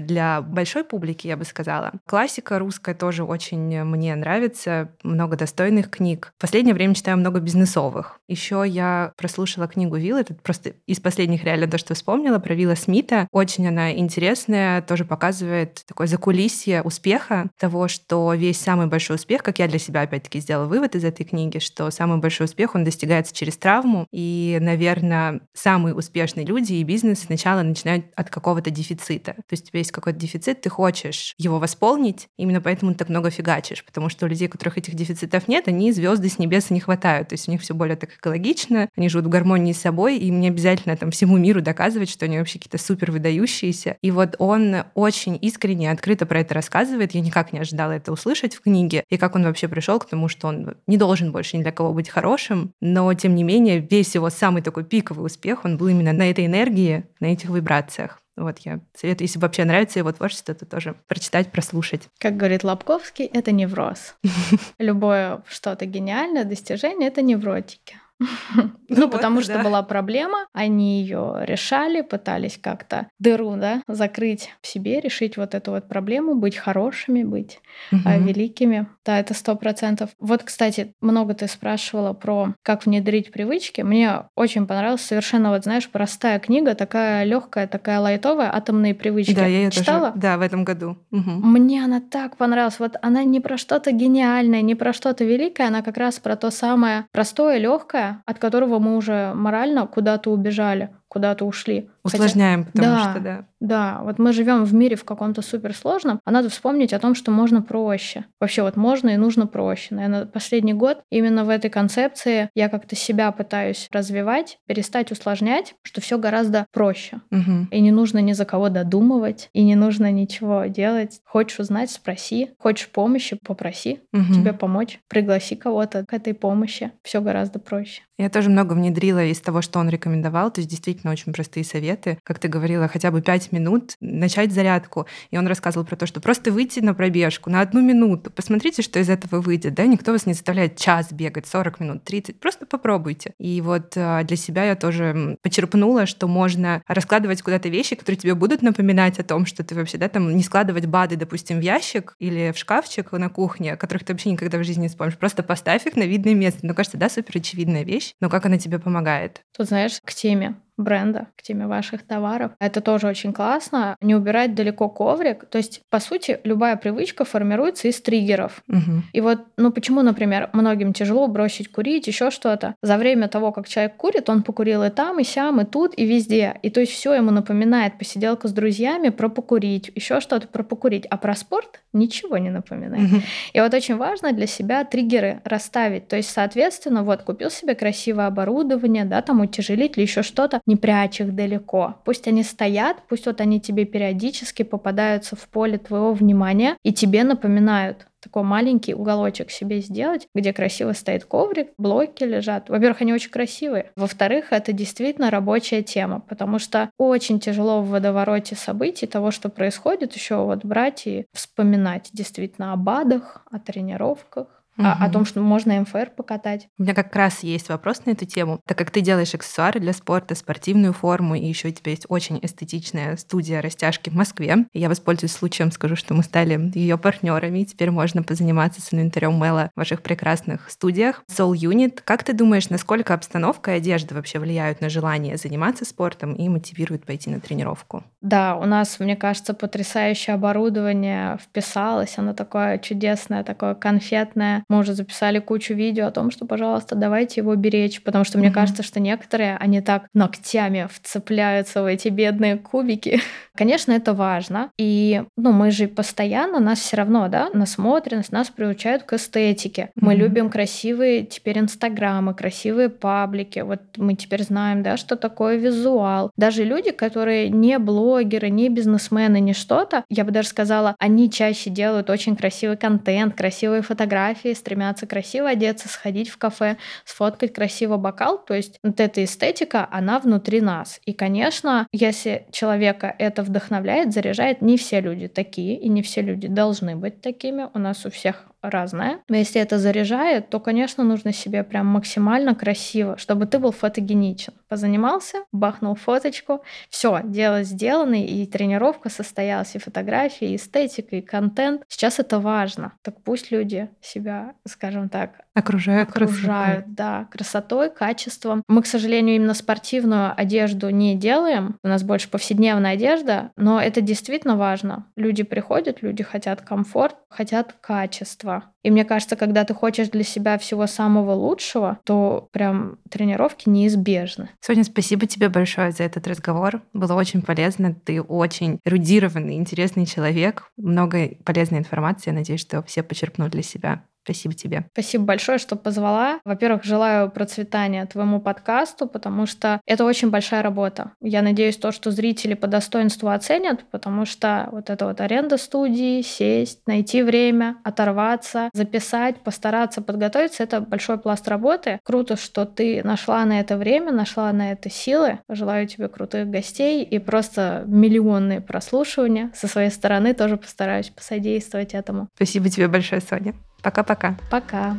для большой публики, я бы сказала. Классика русская тоже очень мне нравится, много достойных книг. В последнее время читаю много бизнесовых. Еще я прослушала книгу Вилл, это просто из последних реально то, что вспомнила, про Вилла Смита. Очень она интересная, тоже показывает такое закулисье успеха, того, что весь самый большой успех, как я для себя опять-таки сделала вывод из этой книги, что самый большой успех, он достигается через травму, и, наверное, самые успешные люди и бизнес сначала начинают начинают от какого-то дефицита. То есть у тебя есть какой-то дефицит, ты хочешь его восполнить, именно поэтому ты так много фигачишь, потому что у людей, у которых этих дефицитов нет, они звезды с небес не хватают. То есть у них все более так экологично, они живут в гармонии с собой, и мне обязательно там всему миру доказывать, что они вообще какие-то супер выдающиеся. И вот он очень искренне, открыто про это рассказывает. Я никак не ожидала это услышать в книге, и как он вообще пришел к тому, что он не должен больше ни для кого быть хорошим, но тем не менее весь его самый такой пиковый успех, он был именно на этой энергии, на этих вибрациях вибрациях. Вот я советую, если вообще нравится его творчество, то тоже прочитать, прослушать. Как говорит Лобковский, это невроз. Любое что-то гениальное достижение — это невротики. Ну, потому что была проблема, они ее решали, пытались как-то дыру, да, закрыть в себе, решить вот эту вот проблему, быть хорошими, быть а, великими. Да, это сто процентов. Вот, кстати, много ты спрашивала про как внедрить привычки. Мне очень понравилась совершенно, вот знаешь, простая книга, такая легкая, такая лайтовая, «Атомные привычки». Да, я ее читала. Да, в этом году. Мне она так понравилась. Вот она не про что-то гениальное, не про что-то великое, она как раз про то самое простое, легкое, от которого мы уже морально куда-то убежали, куда-то ушли. Усложняем, Хотя... потому да, что да. Да, вот мы живем в мире в каком-то суперсложном, а надо вспомнить о том, что можно проще. Вообще вот можно и нужно проще. Наверное, последний год именно в этой концепции я как-то себя пытаюсь развивать, перестать усложнять, что все гораздо проще. Угу. И не нужно ни за кого додумывать, и не нужно ничего делать. Хочешь узнать, спроси. Хочешь помощи, попроси угу. тебе помочь. Пригласи кого-то к этой помощи. Все гораздо проще. Я тоже много внедрила из того, что он рекомендовал. То есть действительно очень простые советы. Как ты говорила, хотя бы 5 минут начать зарядку. И он рассказывал про то, что просто выйти на пробежку на одну минуту, посмотрите, что из этого выйдет. Да? Никто вас не заставляет час бегать, 40 минут, 30. Просто попробуйте. И вот а, для себя я тоже почерпнула, что можно раскладывать куда-то вещи, которые тебе будут напоминать о том, что ты вообще, да, там не складывать БАДы, допустим, в ящик или в шкафчик на кухне, которых ты вообще никогда в жизни не вспомнишь. Просто поставь их на видное место. Ну, кажется, да, супер очевидная вещь, но как она тебе помогает? Тут, знаешь, к теме бренда, к теме ваших товаров. Это тоже очень классно. Не убирать далеко коврик. То есть, по сути, любая привычка формируется из триггеров. Угу. И вот, ну почему, например, многим тяжело бросить курить, еще что-то. За время того, как человек курит, он покурил и там, и сям, и тут, и везде. И то есть все ему напоминает посиделка с друзьями про покурить, еще что-то про покурить. А про спорт ничего не напоминает. Угу. И вот очень важно для себя триггеры расставить. То есть, соответственно, вот купил себе красивое оборудование, да, там утяжелитель, еще что-то не прячь их далеко. Пусть они стоят, пусть вот они тебе периодически попадаются в поле твоего внимания и тебе напоминают такой маленький уголочек себе сделать, где красиво стоит коврик, блоки лежат. Во-первых, они очень красивые. Во-вторых, это действительно рабочая тема, потому что очень тяжело в водовороте событий того, что происходит, еще вот брать и вспоминать действительно о БАДах, о тренировках, угу. о, о том, что можно МФР покатать. У меня как раз есть вопрос на эту тему. Так как ты делаешь аксессуары для спорта, спортивную форму, и еще у тебя есть очень эстетичная студия растяжки в Москве, я воспользуюсь случаем, скажу, что мы стали ее партнерами, и теперь можно позаниматься с инвентарем Мэла в ваших прекрасных студиях. Soul Unit. Как ты думаешь, насколько обстановка и одежда вообще влияют на желание заниматься спортом и мотивируют пойти на тренировку? Да, у нас, мне кажется, потрясающее оборудование вписалось. Оно такое чудесное, такое конфетное. Мы уже записали кучу видео о том, что, пожалуйста, давайте его беречь, потому что mm-hmm. мне кажется, что некоторые, они так ногтями вцепляются в эти бедные кубики. Конечно, это важно. И, ну, мы же постоянно, нас все равно, да, насмотренность, нас приучают к эстетике. Mm-hmm. Мы любим красивые теперь инстаграмы, красивые паблики. Вот мы теперь знаем, да, что такое визуал. Даже люди, которые не блогеры, не бизнесмены, не что-то, я бы даже сказала, они чаще делают очень красивый контент, красивые фотографии, стремятся красиво одеться, сходить в кафе, сфоткать красиво бокал. То есть вот эта эстетика, она внутри нас. И, конечно, если человека это вдохновляет, заряжает, не все люди такие, и не все люди должны быть такими. У нас у всех разное. Но если это заряжает, то, конечно, нужно себе прям максимально красиво, чтобы ты был фотогеничен. Позанимался, бахнул фоточку, все, дело сделано, и тренировка состоялась, и фотография, и эстетика, и контент. Сейчас это важно. Так пусть люди себя, скажем так, окружают, окружают красотой. да, красотой, качеством. Мы, к сожалению, именно спортивную одежду не делаем. У нас больше повседневная одежда, но это действительно важно. Люди приходят, люди хотят комфорт, хотят качество качества. И мне кажется, когда ты хочешь для себя всего самого лучшего, то прям тренировки неизбежны. Соня, спасибо тебе большое за этот разговор. Было очень полезно. Ты очень эрудированный, интересный человек. Много полезной информации. Я надеюсь, что все почерпнут для себя. Спасибо тебе. Спасибо большое, что позвала. Во-первых, желаю процветания твоему подкасту, потому что это очень большая работа. Я надеюсь, то, что зрители по достоинству оценят, потому что вот эта вот аренда студии, сесть, найти время, оторваться, записать, постараться подготовиться, это большой пласт работы. Круто, что ты нашла на это время, нашла на это силы. Желаю тебе крутых гостей и просто миллионные прослушивания. Со своей стороны тоже постараюсь посодействовать этому. Спасибо тебе большое, Соня. Пока-пока. Пока.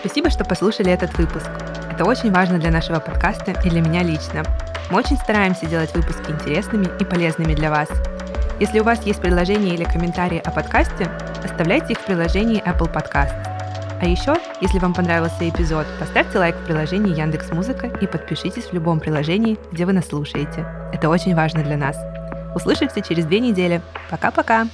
Спасибо, что послушали этот выпуск. Это очень важно для нашего подкаста и для меня лично. Мы очень стараемся делать выпуски интересными и полезными для вас. Если у вас есть предложения или комментарии о подкасте, оставляйте их в приложении Apple Podcast. А еще, если вам понравился эпизод, поставьте лайк в приложении Яндекс Музыка и подпишитесь в любом приложении, где вы нас слушаете. Это очень важно для нас. Услышимся через две недели. Пока-пока!